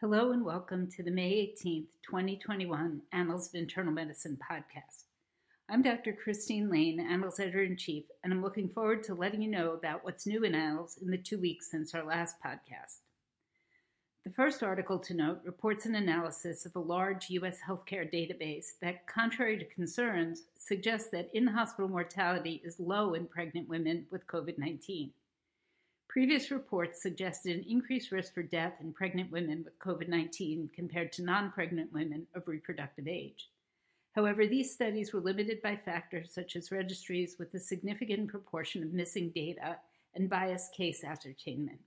Hello and welcome to the May 18th, 2021 Annals of Internal Medicine podcast. I'm Dr. Christine Laine, Annals Editor in Chief, and I'm looking forward to letting you know about what's new in Annals in the two weeks since our last podcast. The first article to note reports an analysis of a large U.S. healthcare database that, contrary to concerns, suggests that in hospital mortality is low in pregnant women with COVID 19. Previous reports suggested an increased risk for death in pregnant women with COVID 19 compared to non pregnant women of reproductive age. However, these studies were limited by factors such as registries with a significant proportion of missing data and biased case ascertainment.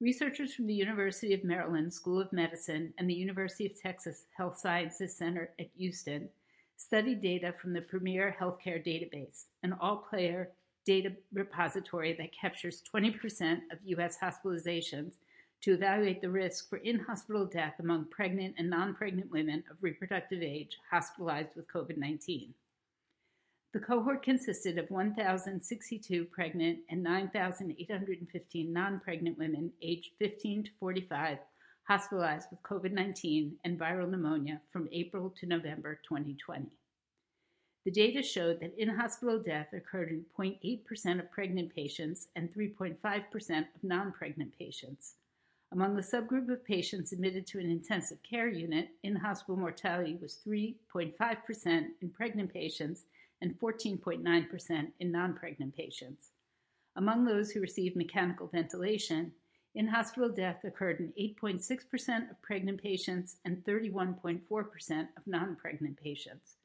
Researchers from the University of Maryland School of Medicine and the University of Texas Health Sciences Center at Houston studied data from the Premier Healthcare Database, an all payer data repository that captures 20% of U.S. hospitalizations to evaluate the risk for in hospital death among pregnant and non pregnant women of reproductive age hospitalized with COVID 19. The cohort consisted of 1,062 pregnant and 9,815 non pregnant women aged 15 to 45 hospitalized with COVID 19 and viral pneumonia from April to November 2020. The data showed that in hospital death occurred in 0.8% of pregnant patients and 3.5% of non pregnant patients. Among the subgroup of patients admitted to an intensive care unit, in hospital mortality was 3.5% in pregnant patients and 14.9% in non pregnant patients. Among those who received mechanical ventilation, in hospital death occurred in 8.6% of pregnant patients and 31.4% of non pregnant patients.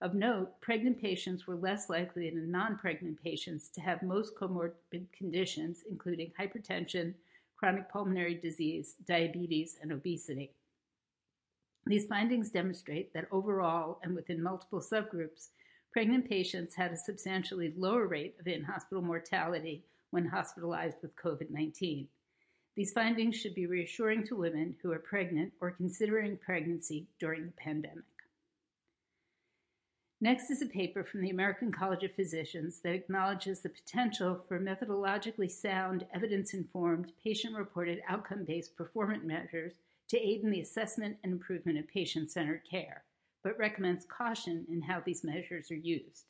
Of note, pregnant patients were less likely than non pregnant patients to have most comorbid conditions, including hypertension, chronic pulmonary disease, diabetes, and obesity. These findings demonstrate that overall and within multiple subgroups, pregnant patients had a substantially lower rate of in hospital mortality when hospitalized with COVID 19. These findings should be reassuring to women who are pregnant or considering pregnancy during the pandemic. Next is a paper from the American College of Physicians that acknowledges the potential for methodologically sound, evidence informed, patient reported outcome based performance measures to aid in the assessment and improvement of patient centered care, but recommends caution in how these measures are used.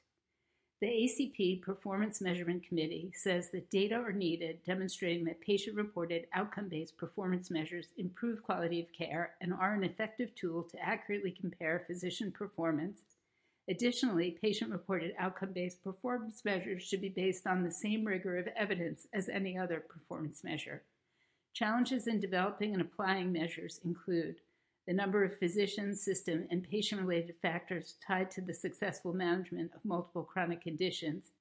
The ACP Performance Measurement Committee says that data are needed demonstrating that patient reported outcome based performance measures improve quality of care and are an effective tool to accurately compare physician performance Additionally, patient reported outcome based performance measures should be based on the same rigor of evidence as any other performance measure. Challenges in developing and applying measures include the number of physician, system, and patient related factors tied to the successful management of multiple chronic conditions.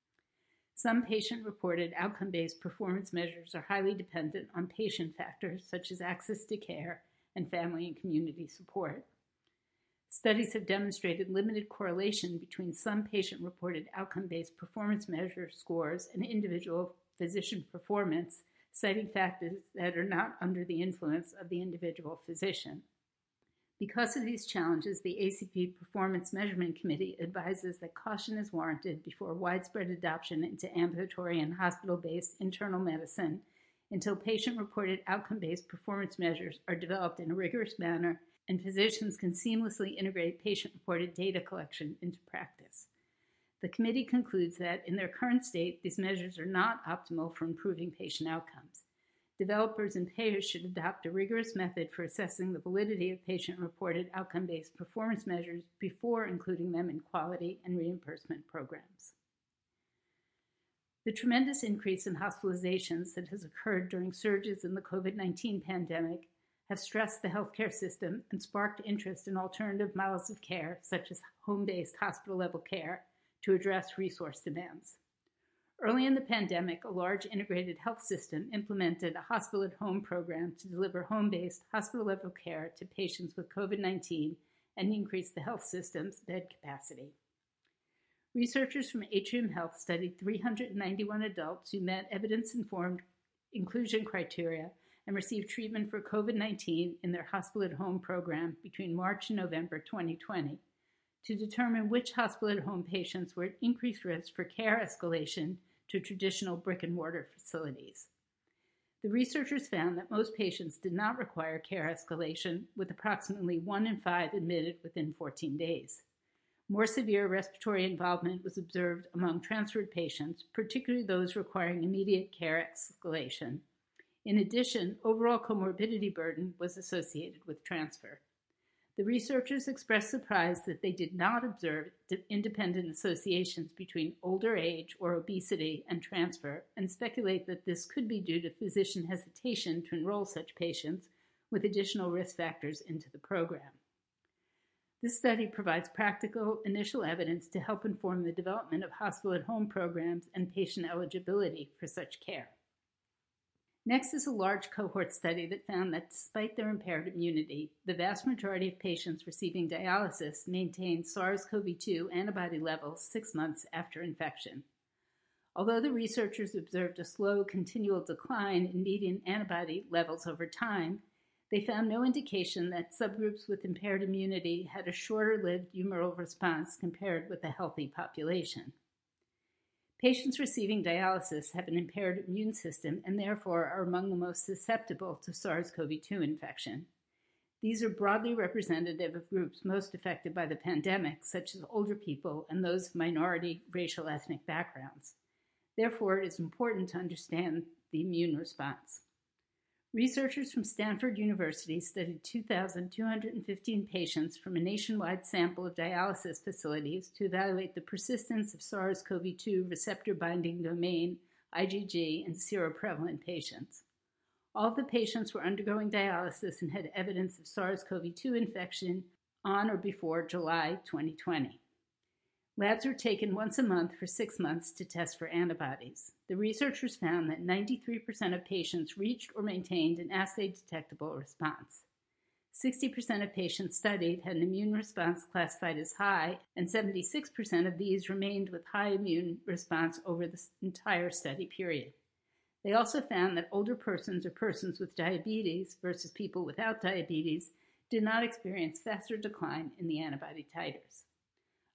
Some patient reported outcome based performance measures are highly dependent on patient factors such as access to care and family and community support. Studies have demonstrated limited correlation between some patient reported outcome based performance measure scores and individual physician performance, citing factors that are not under the influence of the individual physician. Because of these challenges, the ACP Performance Measurement Committee advises that caution is warranted before widespread adoption into ambulatory and hospital based internal medicine until patient reported outcome based performance measures are developed in a rigorous manner and physicians can seamlessly integrate patient reported data collection into practice. The committee concludes that, in their current state, these measures are not optimal for improving patient outcomes. Developers and payers should adopt a rigorous method for assessing the validity of patient reported outcome based performance measures before including them in quality and reimbursement programs. The tremendous increase in hospitalizations that has occurred during surges in the COVID 19 pandemic have stressed the healthcare system and sparked interest in alternative models of care, such as home based hospital level care, to address resource demands. Early in the pandemic, a large integrated health system implemented a hospital at home program to deliver home based hospital level care to patients with COVID 19 and increase the health system's bed capacity. Researchers from Atrium Health studied 391 adults who met evidence informed inclusion criteria and received treatment for COVID 19 in their hospital at home program between March and November 2020 to determine which hospital at home patients were at increased risk for care escalation to traditional brick and mortar facilities. The researchers found that most patients did not require care escalation, with approximately 1 in 5 admitted within 14 days. More severe respiratory involvement was observed among transferred patients, particularly those requiring immediate care escalation. In addition, overall comorbidity burden was associated with transfer. The researchers expressed surprise that they did not observe independent associations between older age or obesity and transfer and speculate that this could be due to physician hesitation to enroll such patients with additional risk factors into the program. This study provides practical initial evidence to help inform the development of hospital at home programs and patient eligibility for such care. Next is a large cohort study that found that despite their impaired immunity, the vast majority of patients receiving dialysis maintained SARS CoV 2 antibody levels six months after infection. Although the researchers observed a slow, continual decline in median antibody levels over time, they found no indication that subgroups with impaired immunity had a shorter lived humoral response compared with a healthy population. Patients receiving dialysis have an impaired immune system and therefore are among the most susceptible to SARS CoV 2 infection. These are broadly representative of groups most affected by the pandemic, such as older people and those of minority racial ethnic backgrounds. Therefore, it is important to understand the immune response. Researchers from Stanford University studied 2,215 patients from a nationwide sample of dialysis facilities to evaluate the persistence of SARS CoV 2 receptor binding domain, IgG, in seroprevalent patients. All the patients were undergoing dialysis and had evidence of SARS CoV 2 infection on or before July 2020. Labs were taken once a month for six months to test for antibodies. The researchers found that 93% of patients reached or maintained an assay detectable response. 60% of patients studied had an immune response classified as high, and 76% of these remained with high immune response over the entire study period. They also found that older persons or persons with diabetes versus people without diabetes did not experience faster decline in the antibody titers.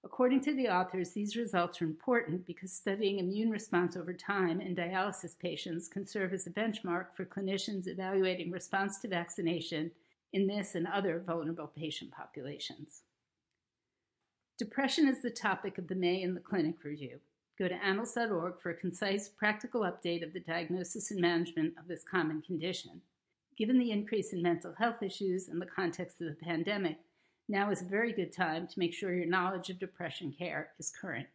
According to the authors, these results are important because studying immune response over time in dialysis patients can serve as a benchmark for clinicians evaluating response to vaccination in this and other vulnerable patient populations. Depression is the topic of the May in the Clinic review. Go to annals.org for a concise, practical update of the diagnosis and management of this common condition. Given the increase in mental health issues in the context of the pandemic, now is a very good time to make sure your knowledge of depression care is current.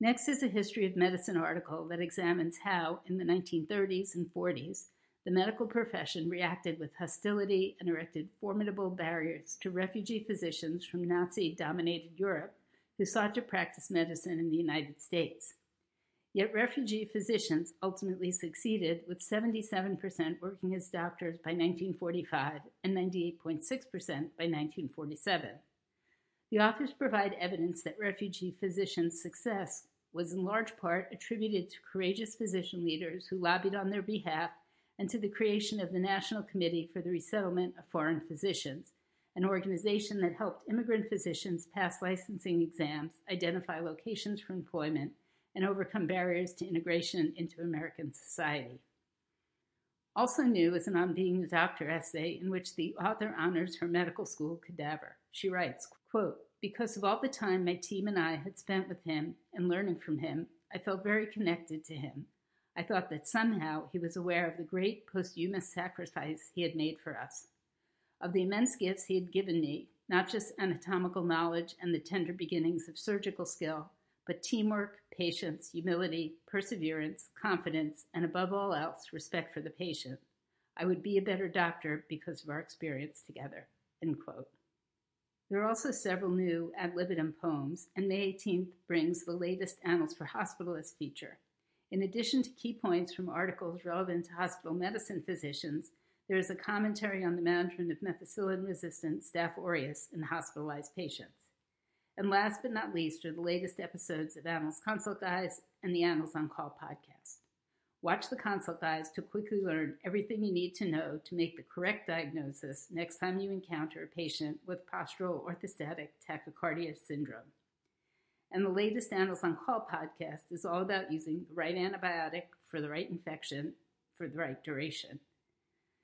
Next is a history of medicine article that examines how, in the 1930s and 40s, the medical profession reacted with hostility and erected formidable barriers to refugee physicians from Nazi dominated Europe who sought to practice medicine in the United States. Yet refugee physicians ultimately succeeded, with 77% working as doctors by 1945 and 98.6% by 1947. The authors provide evidence that refugee physicians' success was in large part attributed to courageous physician leaders who lobbied on their behalf and to the creation of the National Committee for the Resettlement of Foreign Physicians, an organization that helped immigrant physicians pass licensing exams, identify locations for employment, and overcome barriers to integration into American society. Also new is an On Being a Doctor essay in which the author honors her medical school cadaver. She writes, quote, Because of all the time my team and I had spent with him and learning from him, I felt very connected to him. I thought that somehow he was aware of the great posthumous sacrifice he had made for us, of the immense gifts he had given me, not just anatomical knowledge and the tender beginnings of surgical skill, but teamwork, patience, humility, perseverance, confidence, and above all else, respect for the patient. I would be a better doctor because of our experience together. There are also several new ad libitum poems, and May 18th brings the latest Annals for Hospitalists feature. In addition to key points from articles relevant to hospital medicine physicians, there is a commentary on the management of methicillin resistant Staph aureus in hospitalized patients. And last but not least are the latest episodes of Annals Consult Guys and the Annals on Call podcast. Watch the Consult Guys to quickly learn everything you need to know to make the correct diagnosis next time you encounter a patient with postural orthostatic tachycardia syndrome. And the latest Annals on Call podcast is all about using the right antibiotic for the right infection for the right duration.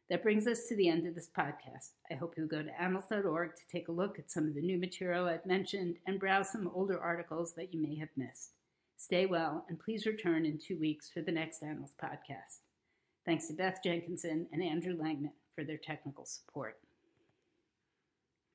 That brings us to the end of this podcast. I hope you'll go to annals.org to take a look at some of the new material I've mentioned and browse some older articles that you may have missed. Stay well, and please return in two weeks for the next Annals podcast. Thanks to Beth Jenkinson and Andrew Langman for their technical support.